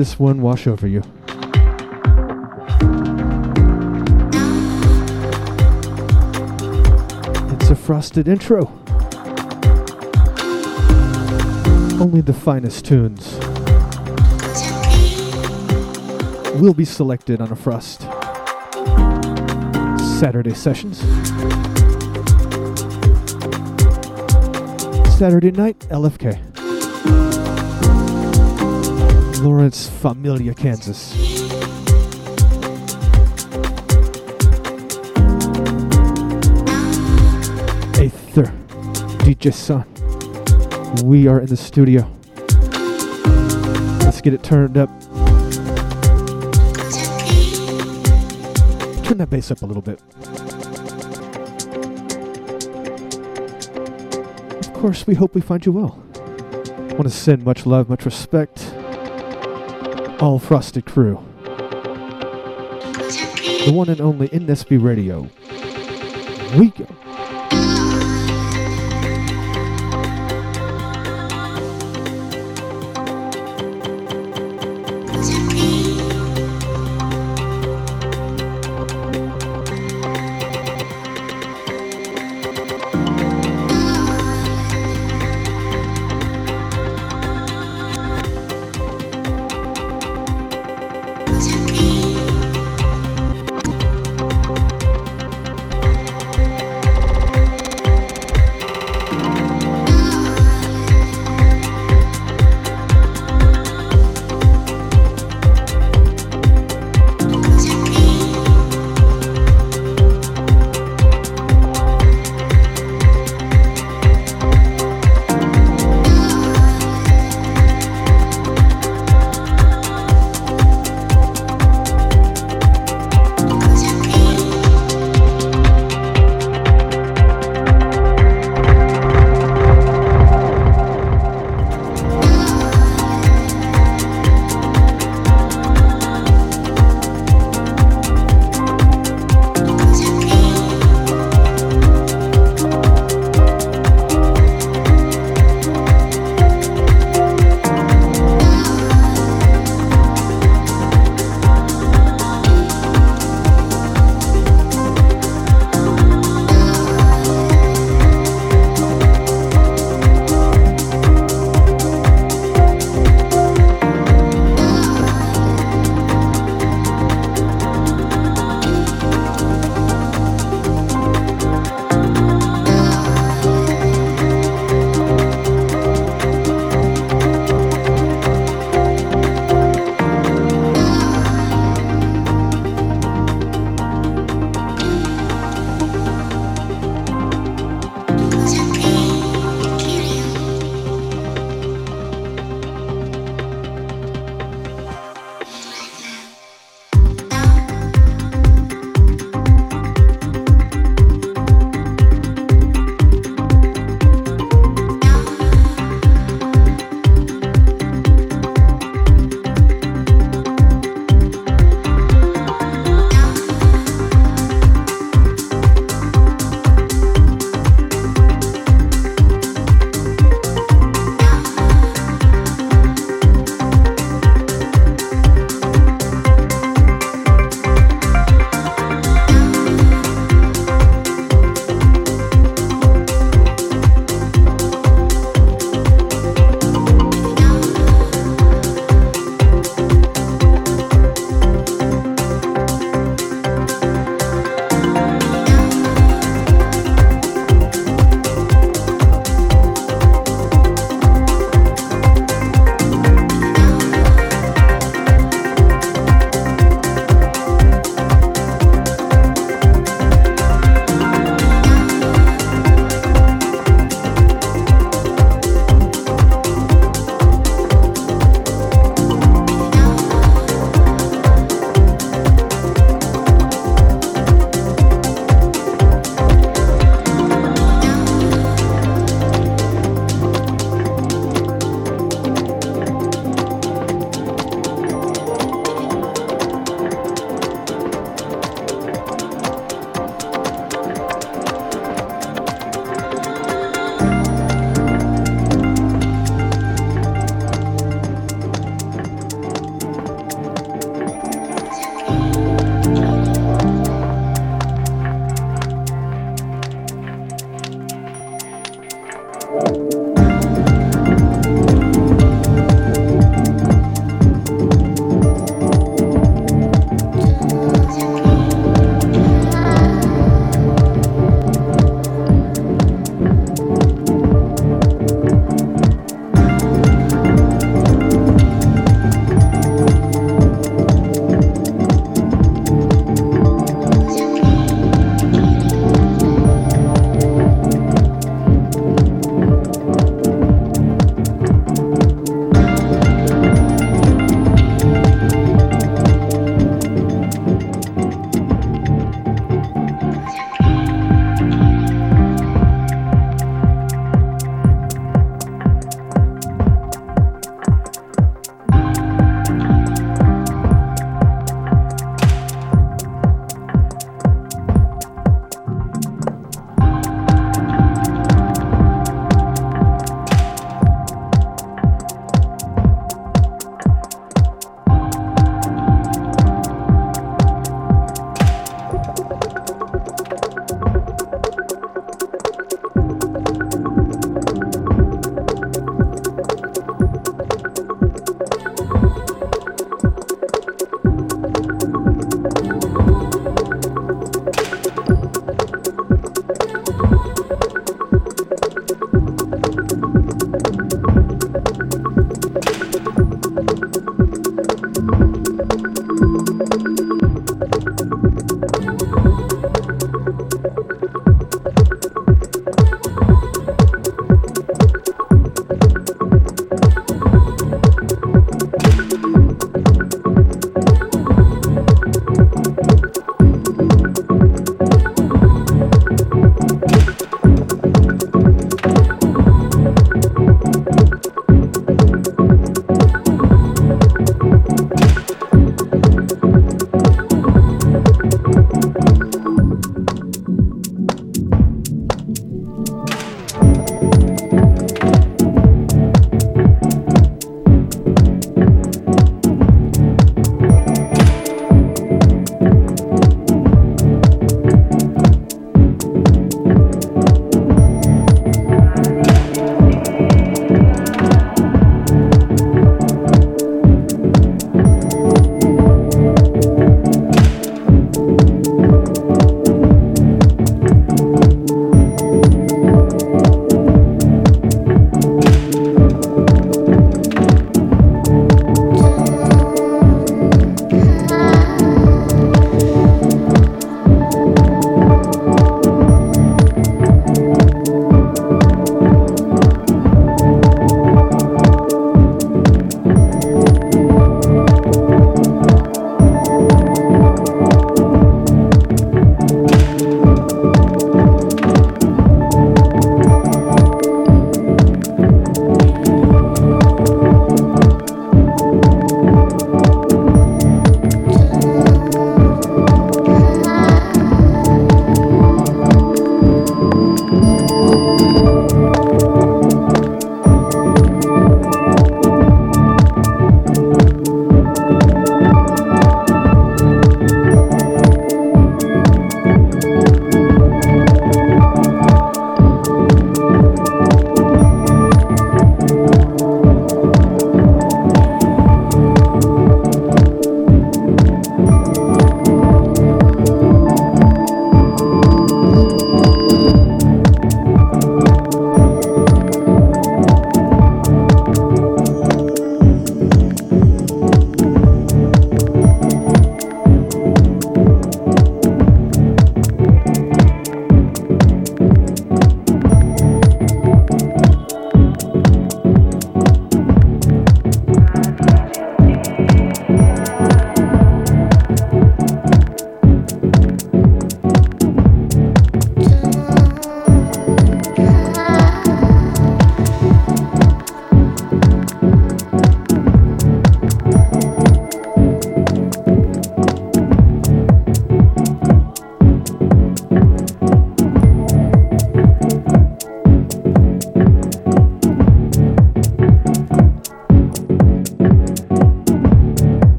this one wash over you. It's a frosted intro. Only the finest tunes will be selected on a Frost Saturday sessions. Saturday night, LFK. Lawrence, Familia, Kansas. Aether, DJ Sun. We are in the studio. Let's get it turned up. Turn that bass up a little bit. Of course, we hope we find you well. Want to send much love, much respect, all Frosted crew. The one and only NSB Radio. We go.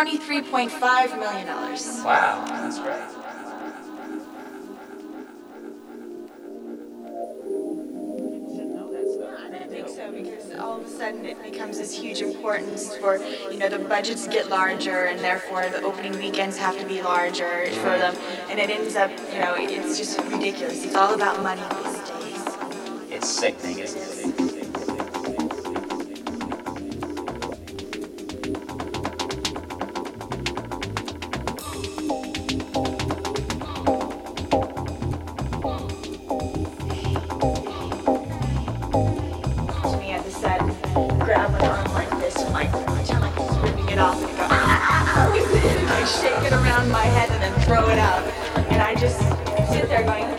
$23.5 million. Wow, that's great. I didn't think so because all of a sudden it becomes this huge importance for you know the budgets get larger and therefore the opening weekends have to be larger for them and it ends up you know it's just ridiculous it's all about money all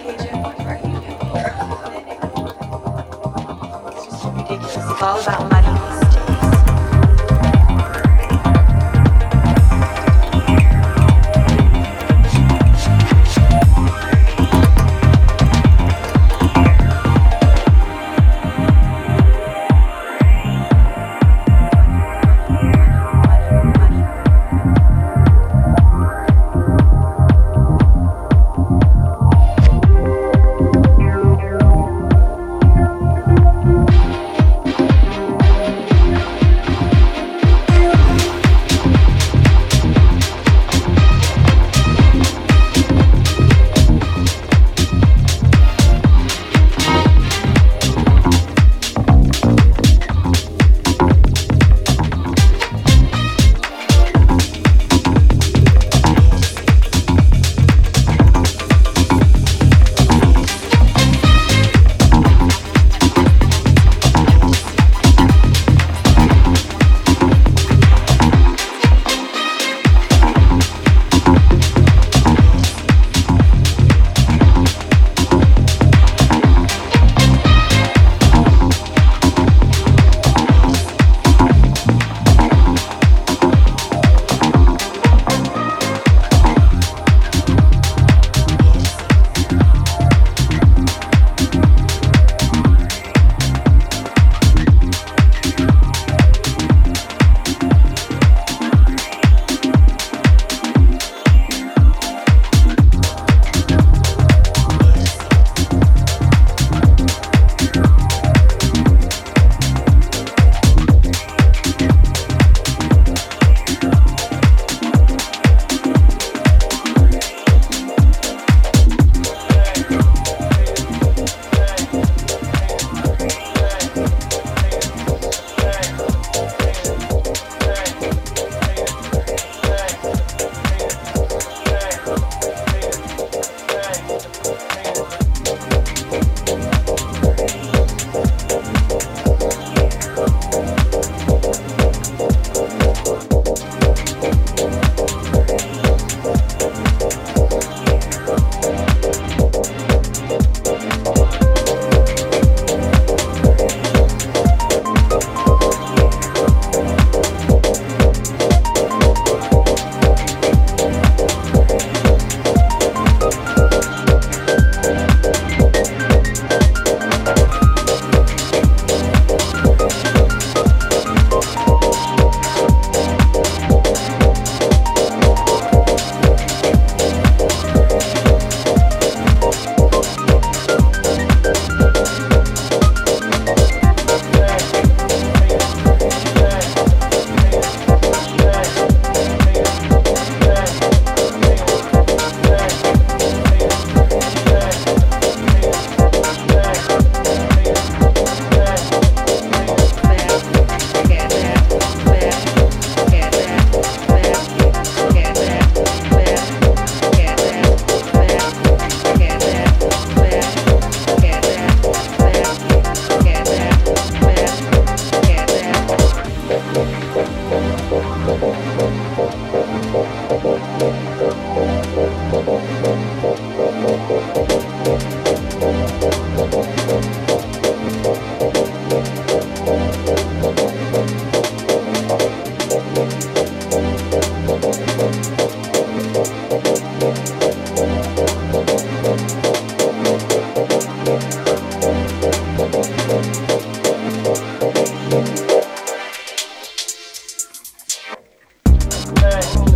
next.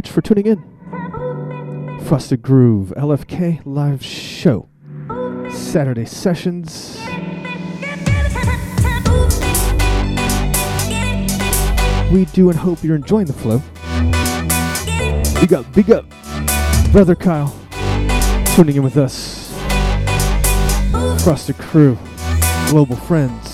much for tuning in. Frosted Groove LFK live show. Saturday sessions. We do and hope you're enjoying the flow. Big up, big up, brother Kyle, tuning in with us. Frosted Crew, Global Friends.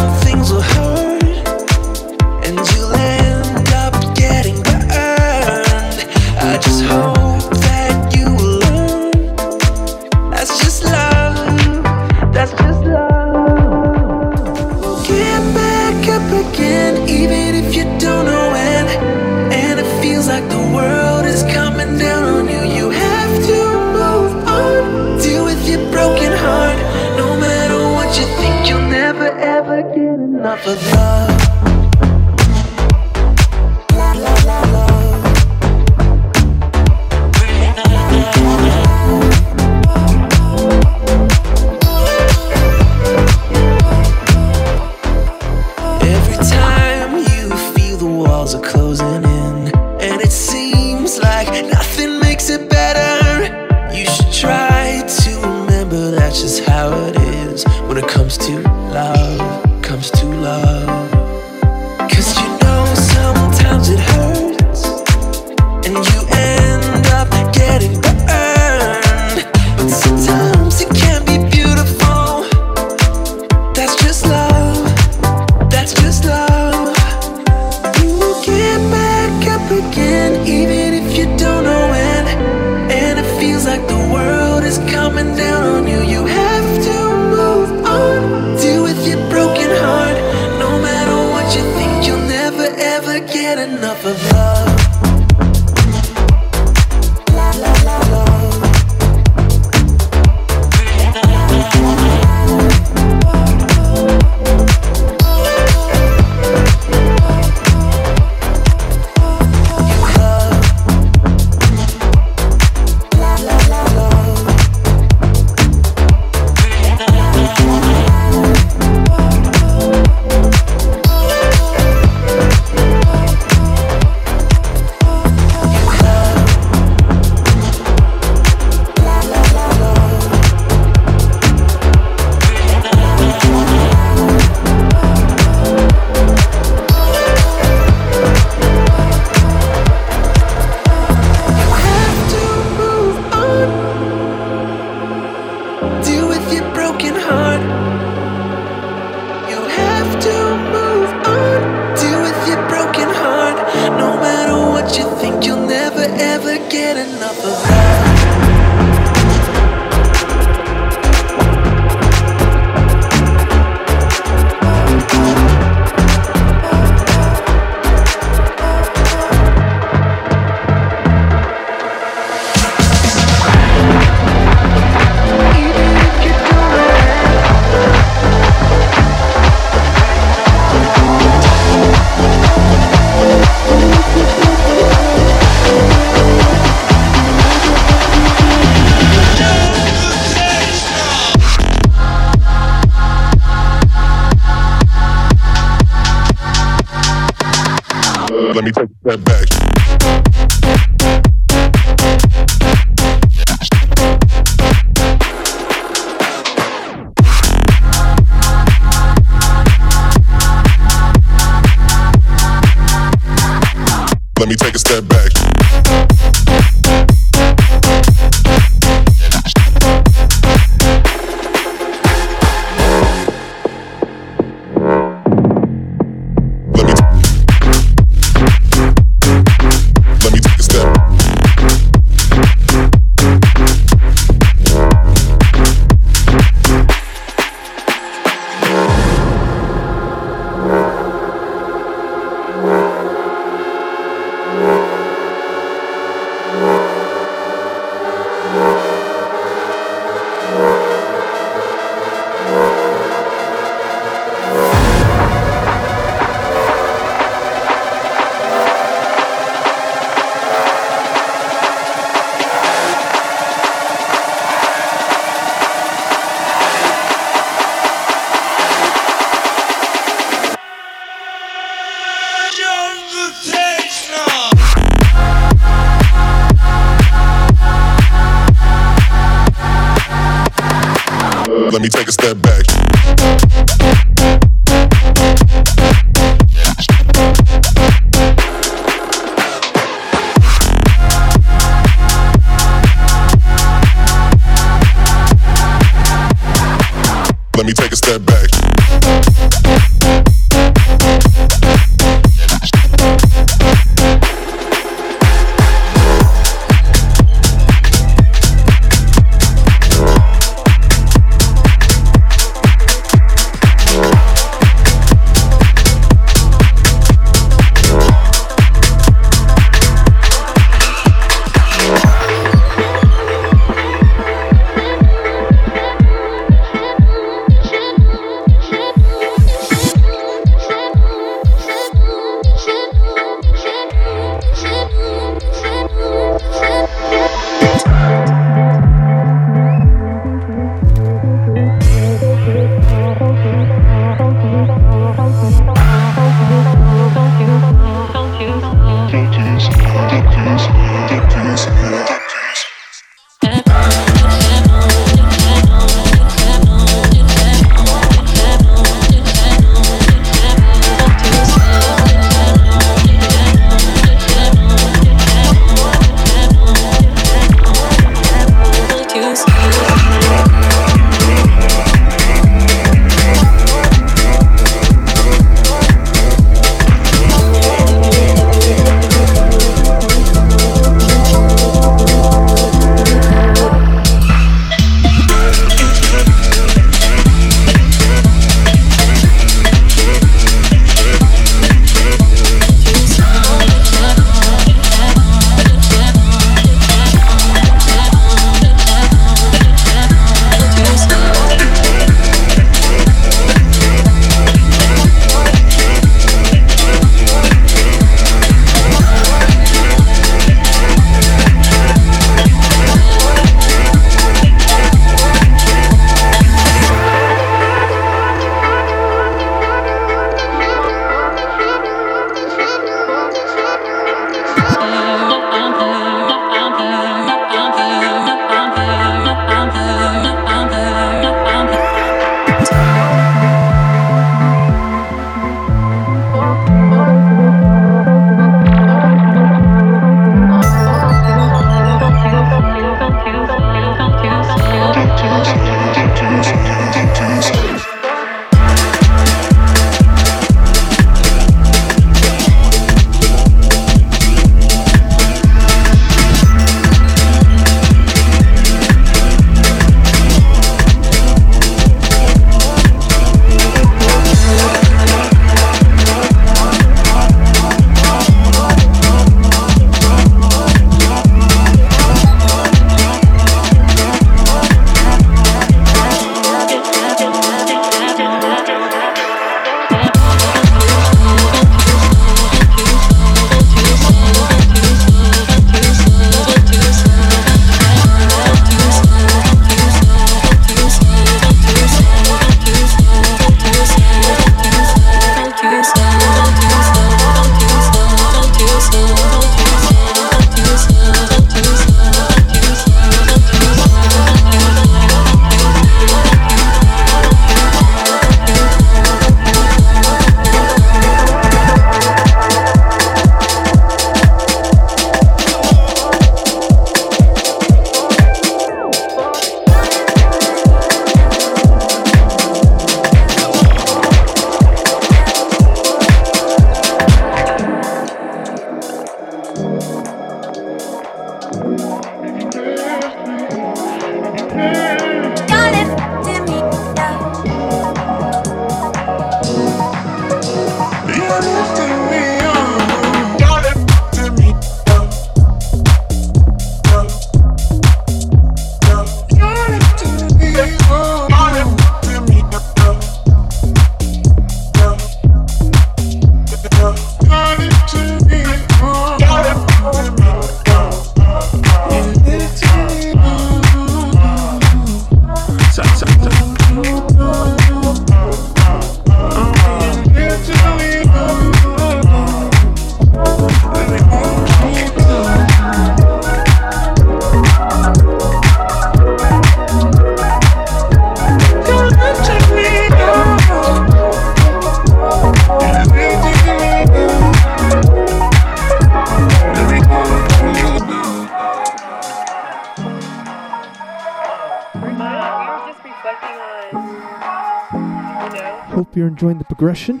progression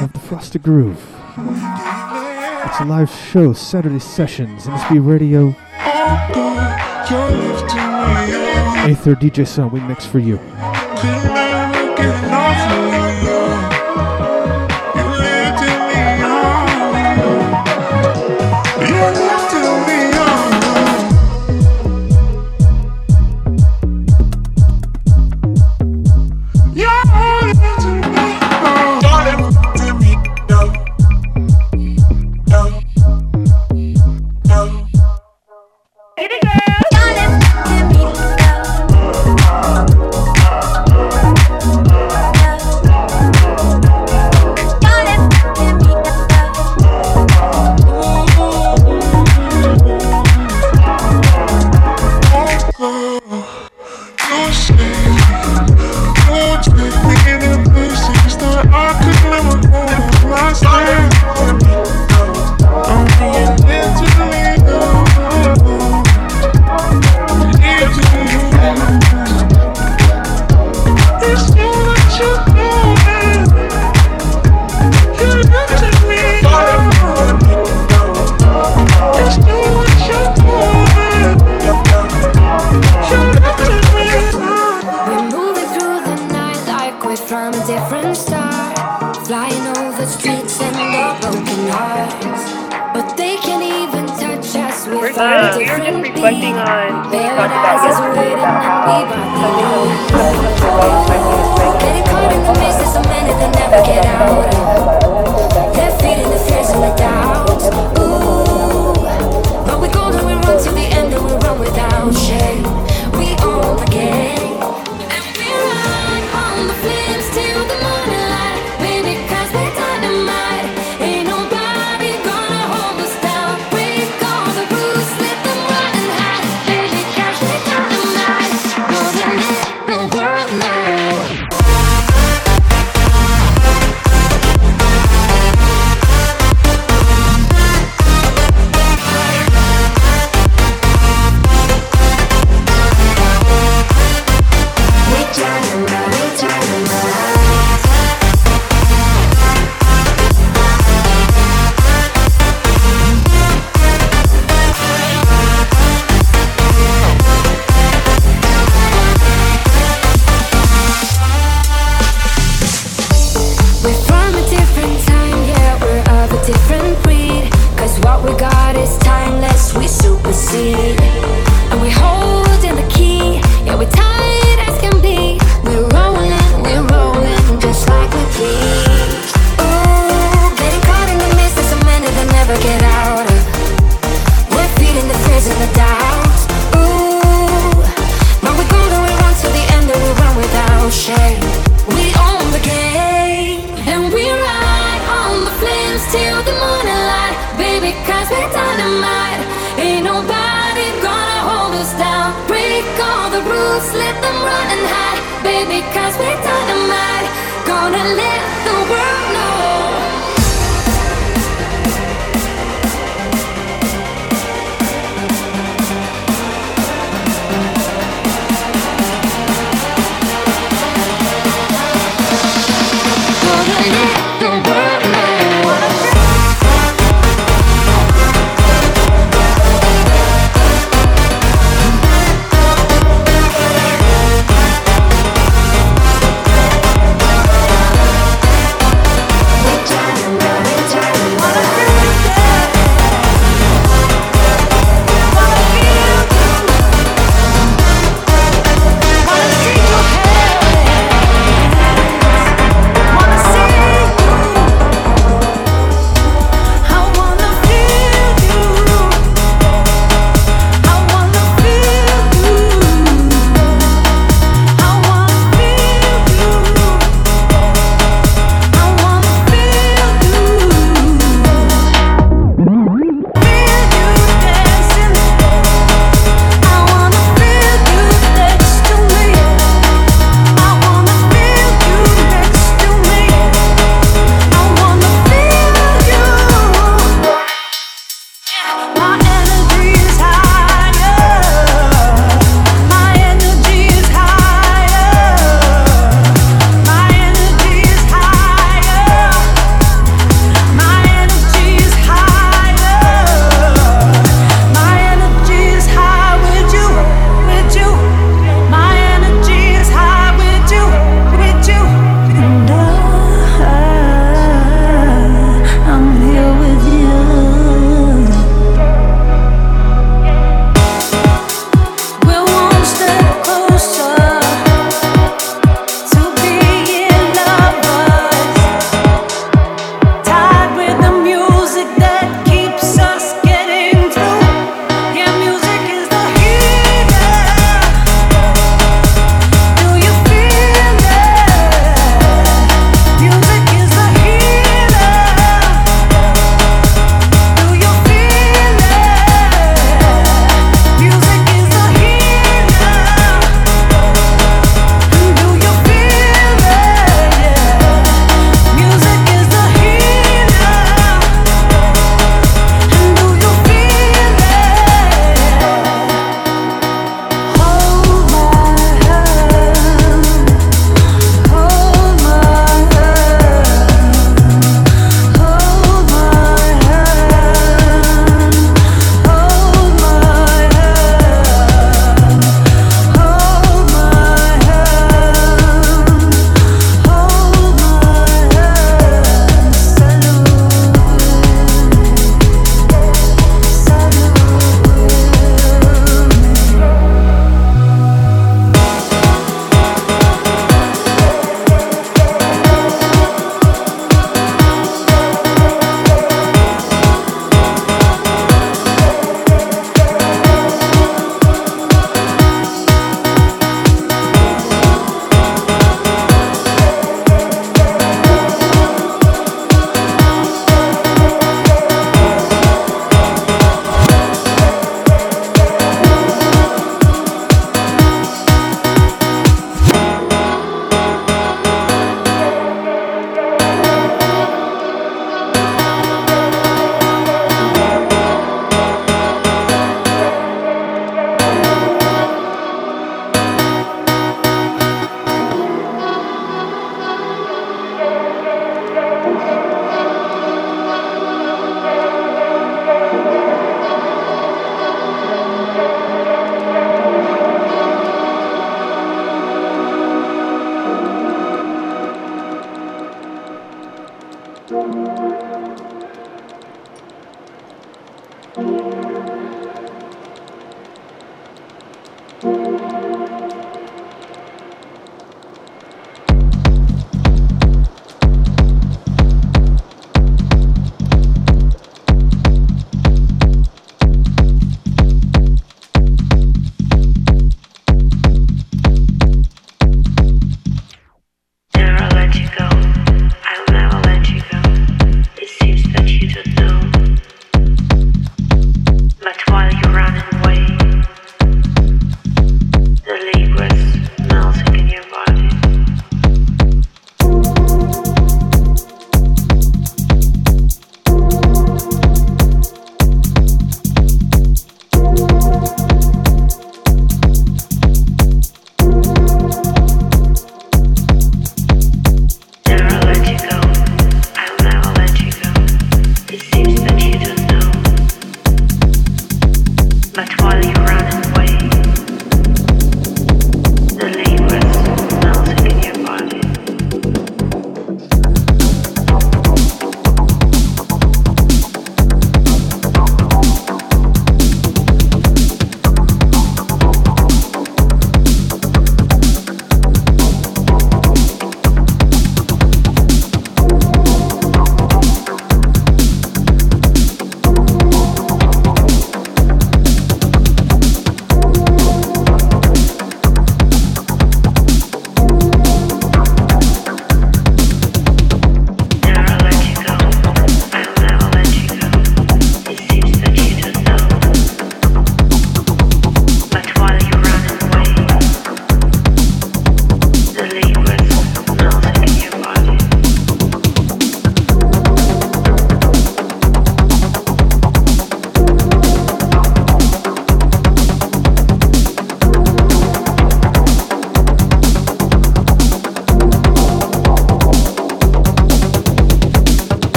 of the Frosted Groove. It's a live show, Saturday sessions, MSB Radio. Aether DJ sound we mix for you.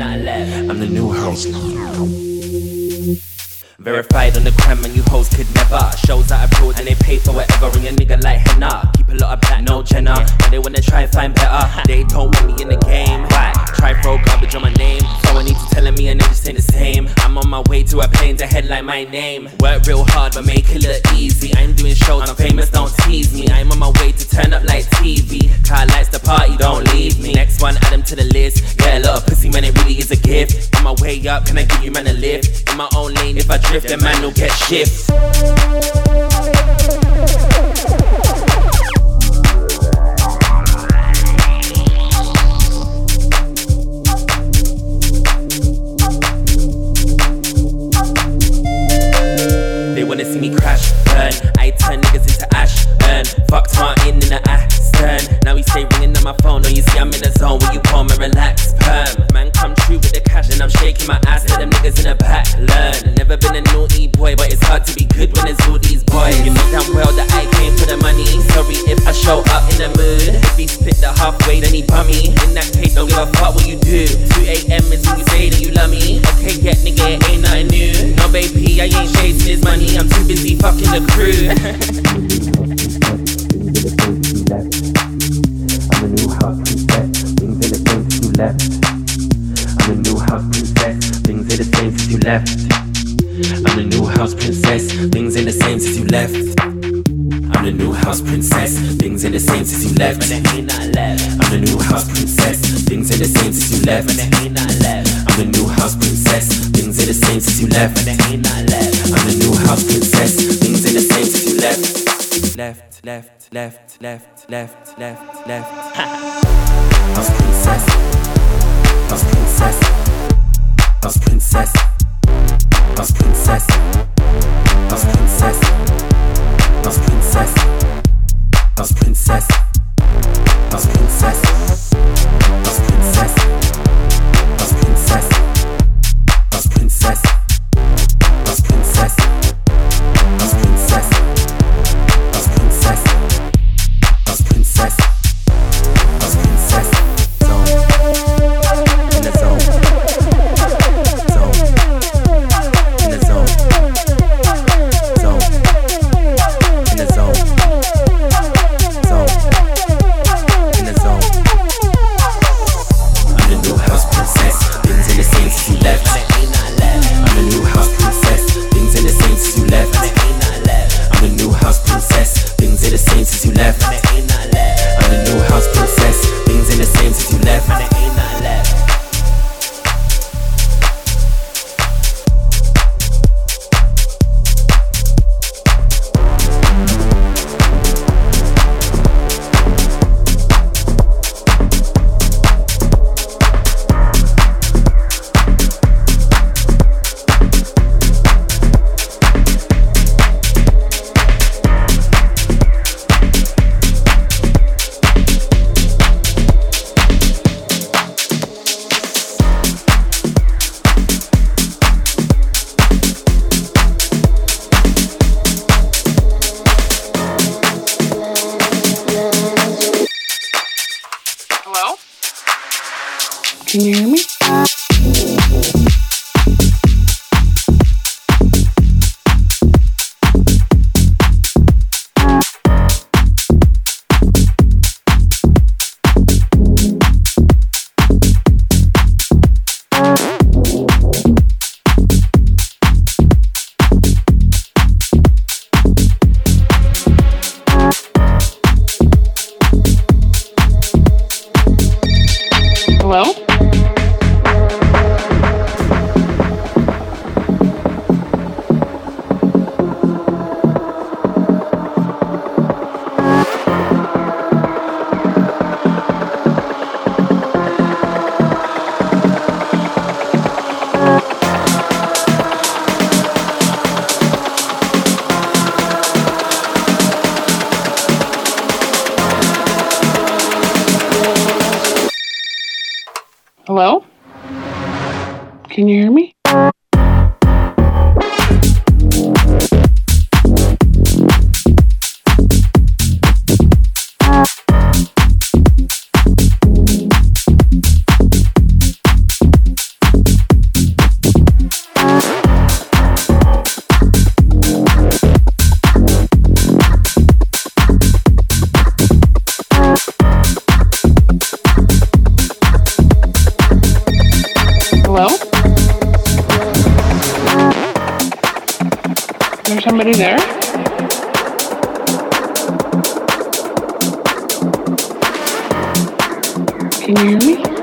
original. yeah, ain't nothing new. No, baby, I ain't chasing his money, I'm too busy fucking the crew. I'm new house princess, things the same since you left. I'm new house princess, things the same since you left. I'm new house princess, things ain't the same since you left. I'm the new house princess. Things are the same since you left. I'm the new house princess. Things are the same since you left. I'm the new house princess. Things are the same since you left. I'm the new house princess. Things are the same since you left. Left, left, left, left, left, left, left. House princess. House princess. House princess. House princess. House princess. Nas princess. Nas princess. Nas princess. Nas princess. Princess. Can you hear me?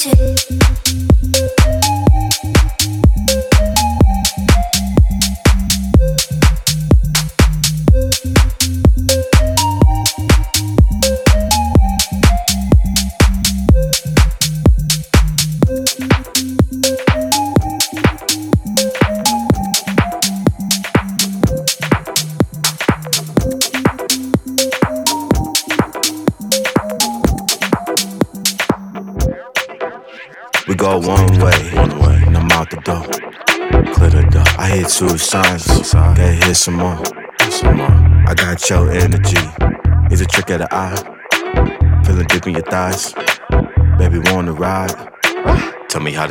too.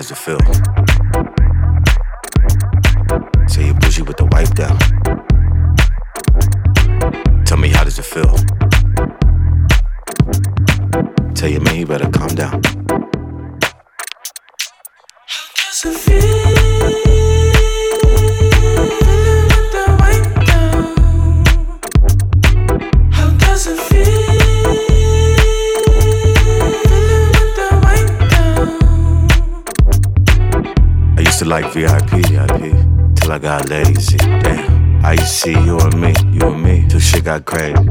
Tell me, got crazy.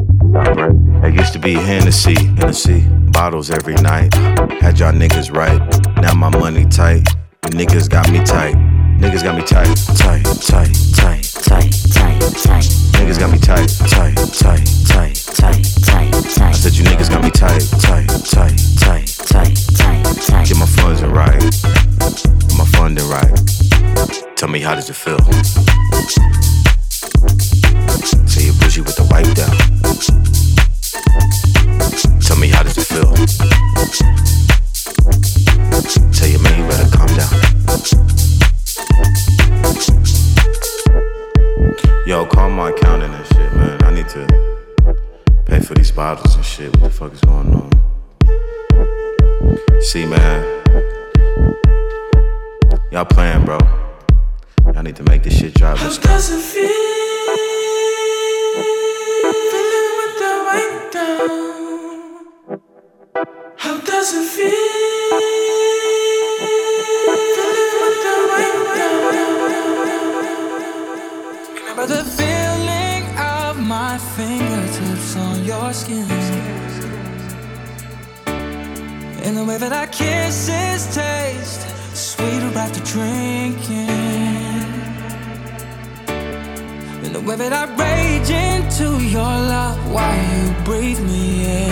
I used to be Hennessy, Hennessy, bottles every night. Had y'all niggas right, now my money tight. You niggas got me tight, niggas got me tight, tight, tight, tight, tight, tight, tight. Niggas got me tight, tight, tight, tight, tight, tight, tight. I said you niggas got me tight, tight, tight, tight, tight, tight, tight. Get my funds right, get my funding right. Tell me how does it feel? Need to make this shit drop. How does it feel? Way that I rage into your love while you breathe me in.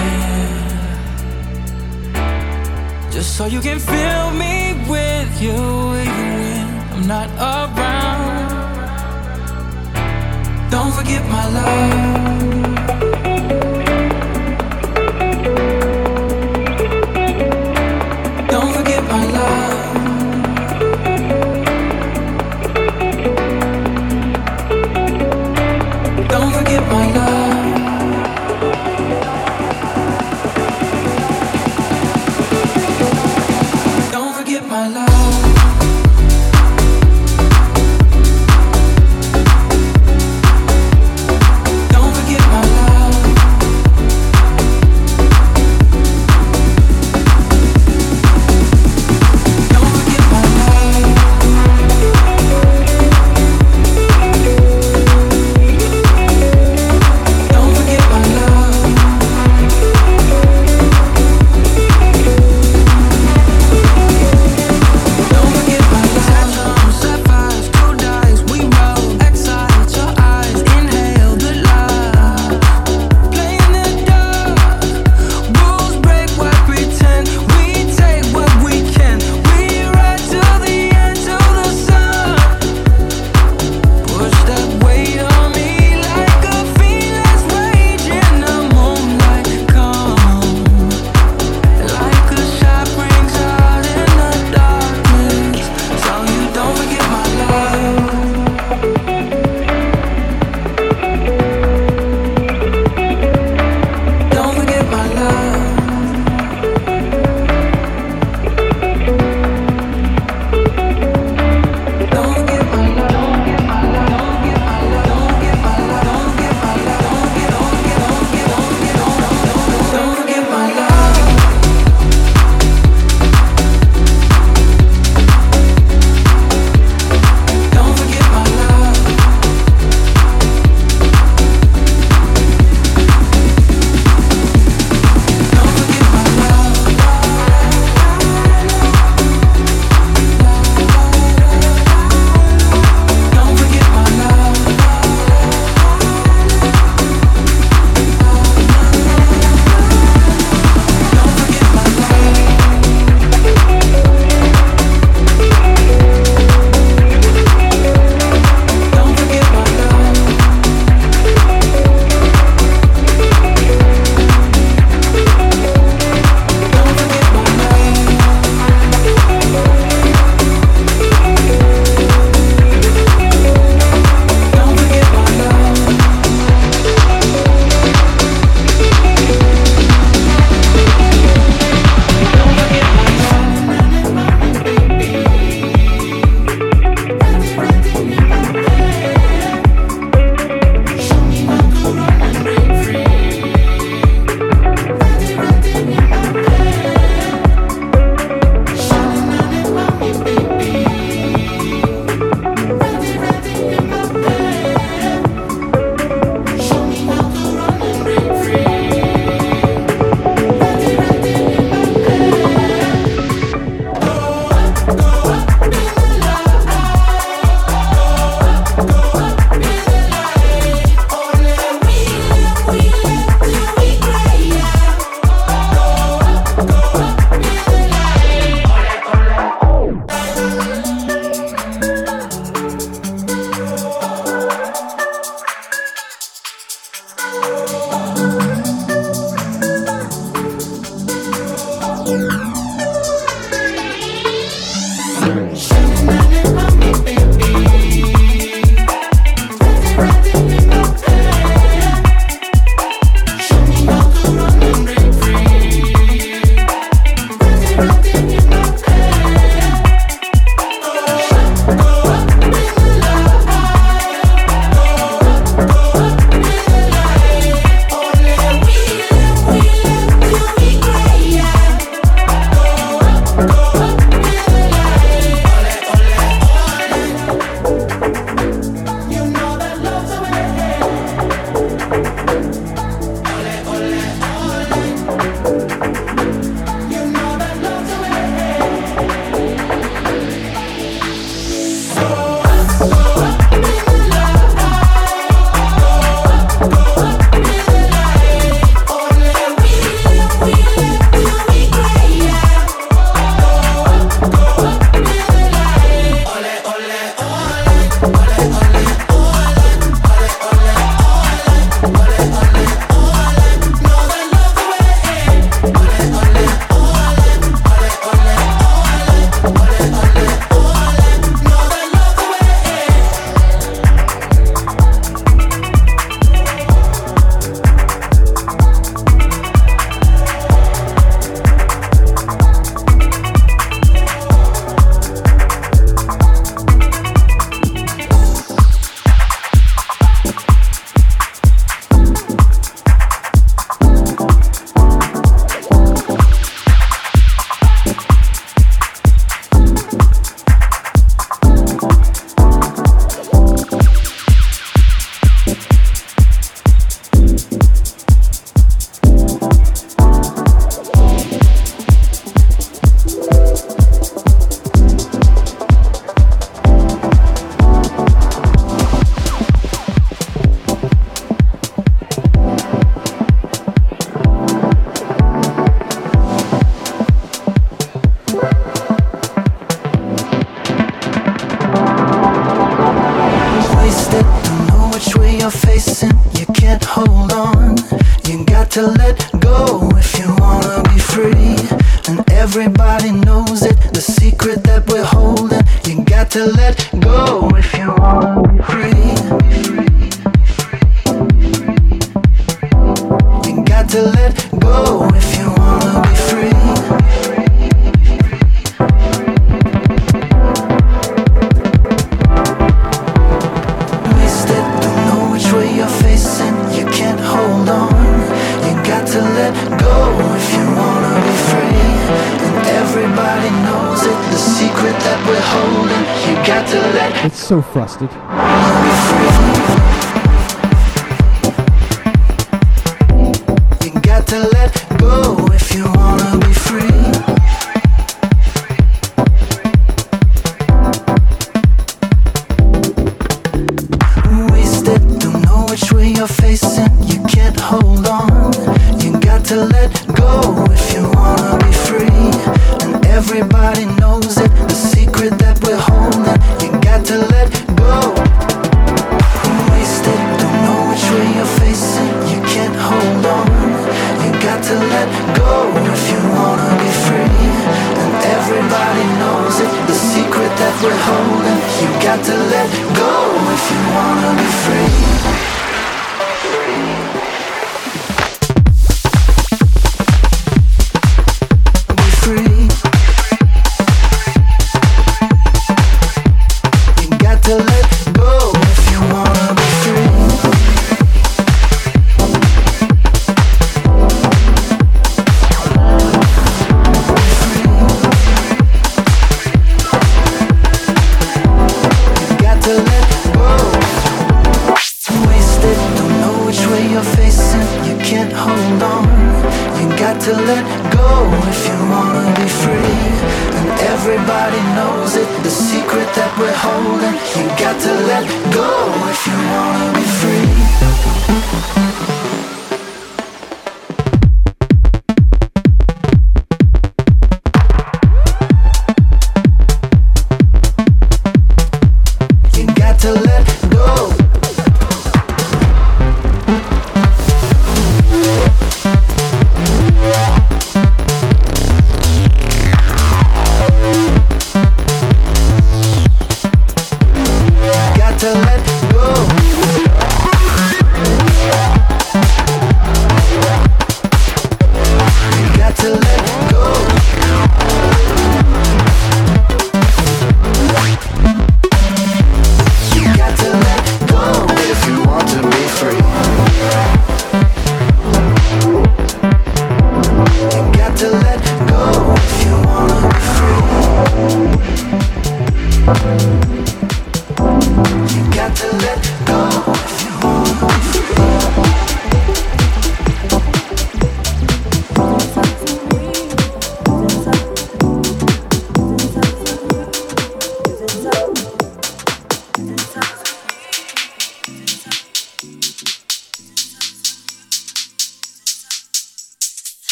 Just so you can fill me with you even when I'm not around. Don't forget my love.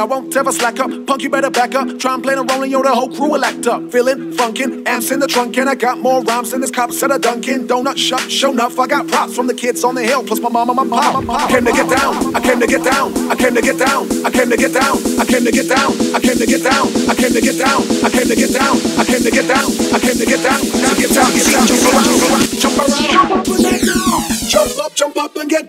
I won't ever slack up. Punk, you better back up. Try and play a role and yo, the whole crew will act up. Feeling, funkin', amps in the trunk, and I got more rhymes than this cop said a Dunkin' Donut shop. Show enough, I got props from the kids on the hill, plus my mama, my pop. I came to get down, I came to get down, I came to get down, I came to get down, I came to get down, I came to get down, I came to get down, I came to get down, I came to get down, I came to get down, get down, get down, jump around, jump around, jump up, jump up and get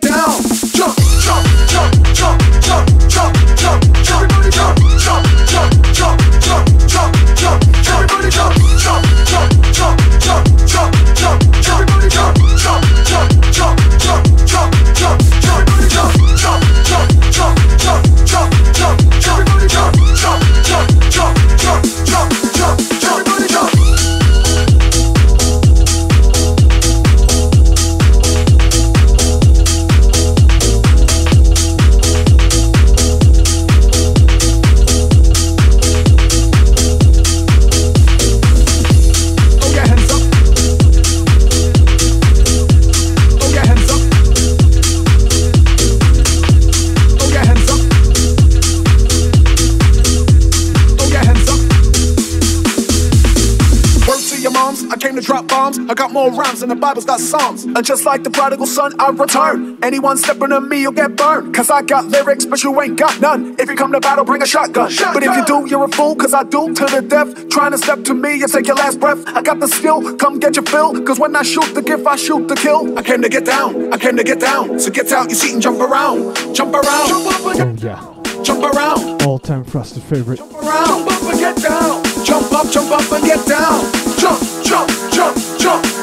got more rhymes than the Bible's got songs. And just like the prodigal son, I return. Anyone stepping on me, you'll get burned. Cause I got lyrics, but you ain't got none. If you come to battle, bring a shotgun. But if you do, you're a fool, cause I do to the death. Trying to step to me, you take your last breath. I got the skill, come get your fill. Cause when I shoot the gift, I shoot the kill. I came to get down, I came to get down. So get out your seat and jump around. Jump around. Jump up and yeah. jump around. All time frosted favorite. Jump around. Jump up and get down. Jump up, jump up and get down. Jump, jump, jump, jump, jump, jump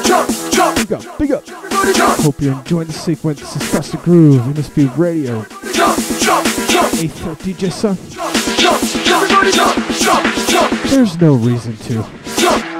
big up, big up. Hope you're enjoying the sequence. It's Dusty Groove, MSB Radio. 8th DJ Sun. There's no reason to.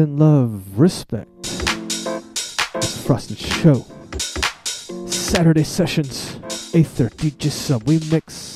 Just send love, respect. It's Frosted Show. Saturday sessions, Aether DJ Sub. We mix.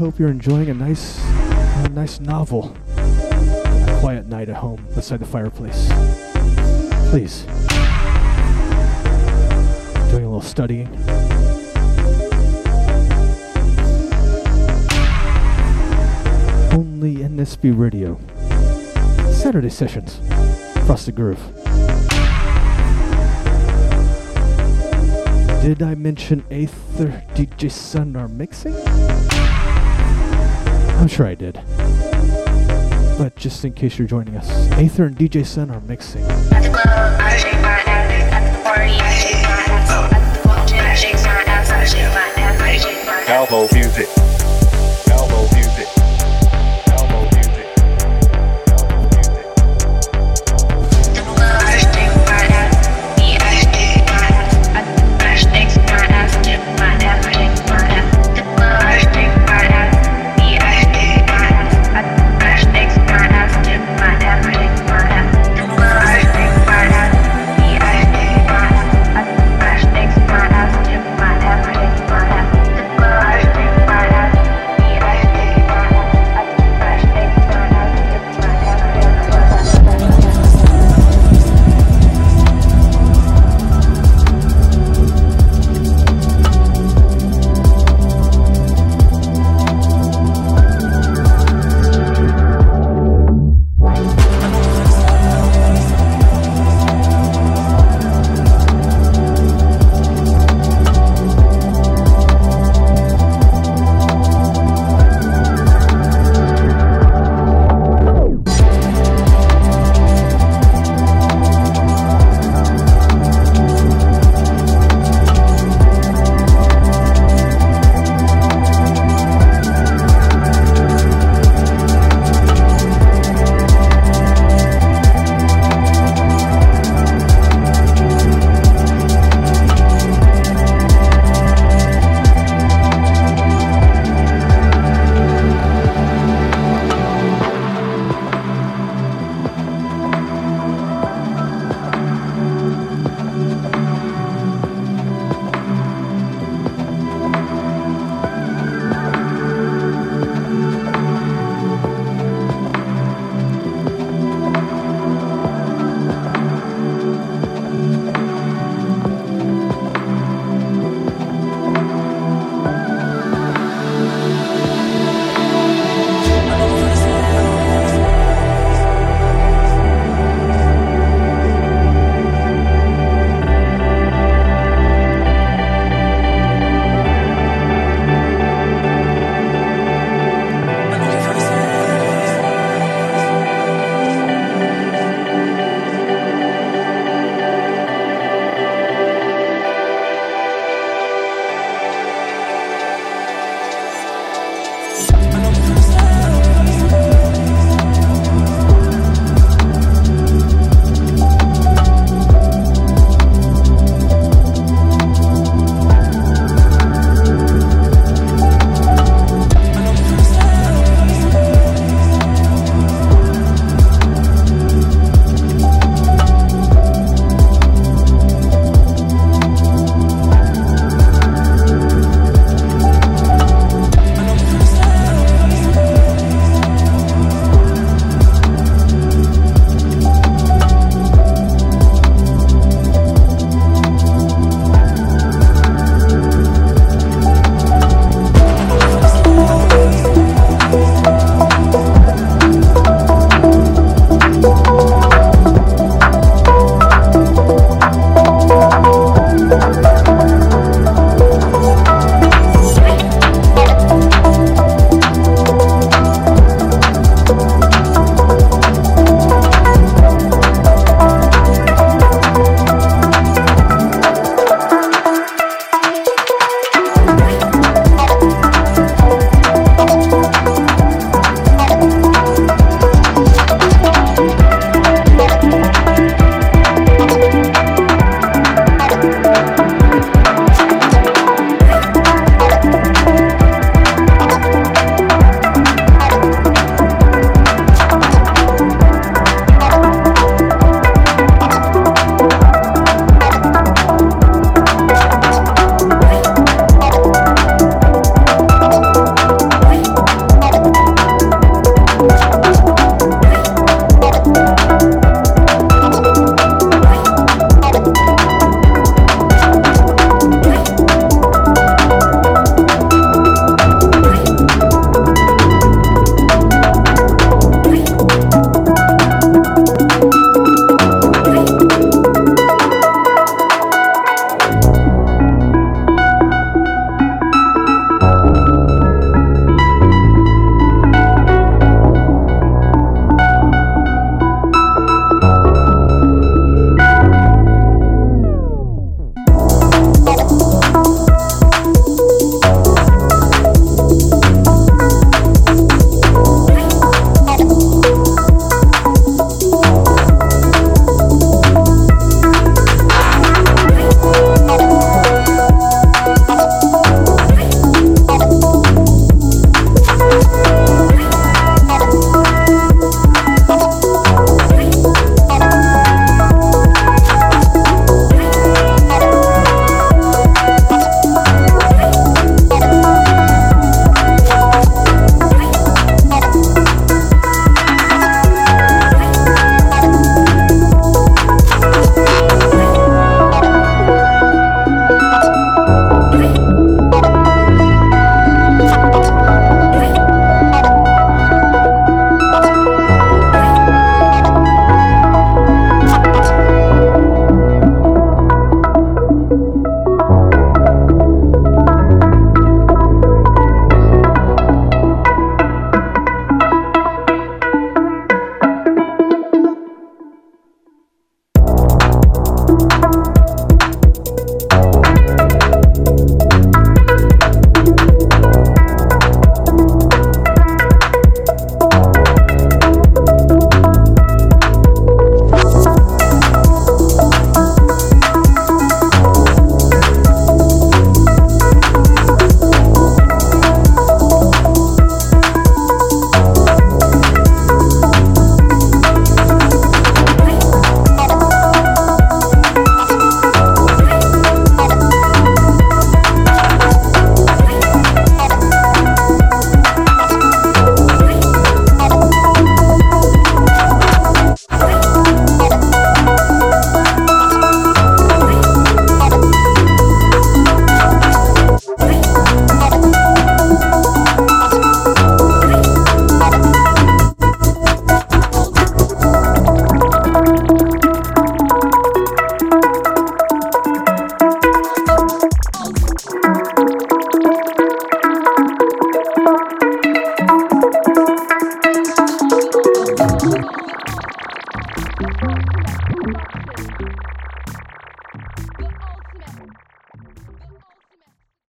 Hope you're enjoying a nice, a nice novel. A quiet night at home beside the fireplace. Please. Doing a little studying. Only NSB Radio. Saturday sessions. Frosted Groove. Did I mention Aether DJ Sun are mixing? I'm sure I did. But just in case you're joining us, Aether and DJ Sun are mixing. Calvo music.